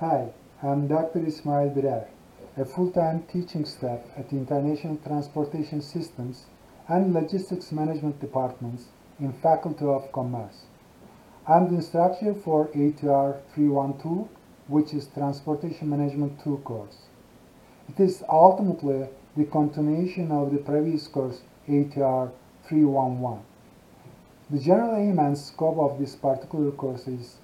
Hi, I'm Dr. Ismail Birer, a full-time teaching staff at the International Transportation Systems and Logistics Management Departments in Faculty of Commerce. I'm the instructor for ATR 312, which is Transportation Management 2 course. It is ultimately the continuation of the previous course ATR 311. The general aim and scope of this particular course is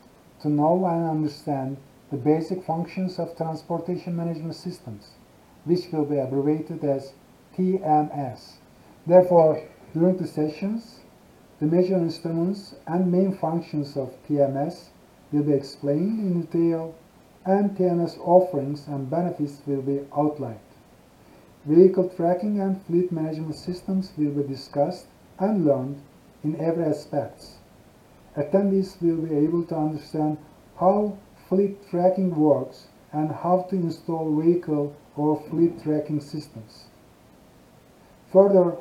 to know and understand the basic functions of transportation management systems, which will be abbreviated as TMS. Therefore, during the sessions, the major instruments and main functions of TMS will be explained in detail and TMS offerings and benefits will be outlined. Vehicle tracking and fleet management systems will be discussed and learned in every aspect. Attendees will be able to understand how fleet tracking works and how to install vehicle or fleet tracking systems. Further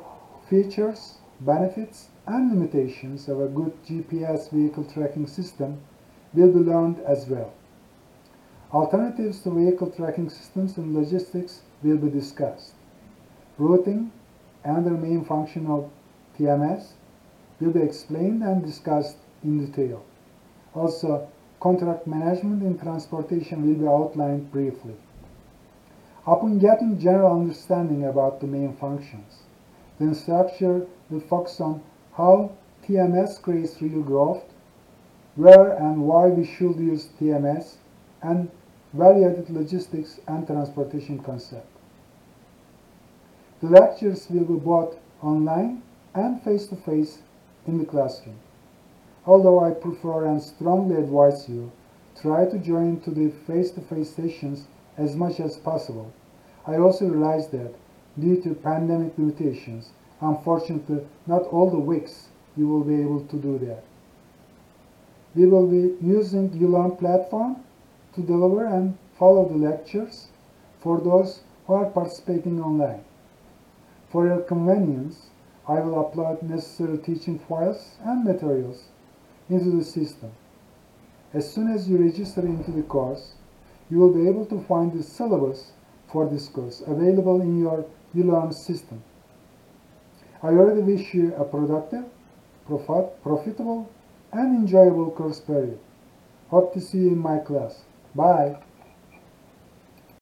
features, benefits, and limitations of a good GPS vehicle tracking system will be learned as well. Alternatives to vehicle tracking systems in logistics will be discussed. Routing, another main function of TMS, will be explained and discussed in detail. Also, contract management in transportation will be outlined briefly. Upon getting general understanding about the main functions, the instructor will focus on how TMS creates real growth, where and why we should use TMS, and value-added logistics and transportation concept. The lectures will be both online and face-to-face -face in the classroom. Although I prefer and strongly advise you, try to join to the face-to-face -face sessions as much as possible. I also realize that due to pandemic limitations, unfortunately not all the weeks you will be able to do that. We will be using uLearn platform to deliver and follow the lectures for those who are participating online. For your convenience, I will upload necessary teaching files and materials into the system. As soon as you register into the course, you will be able to find the syllabus for this course available in your uLearn system. I already wish you a productive, profitable, and enjoyable course period. Hope to see you in my class. Bye.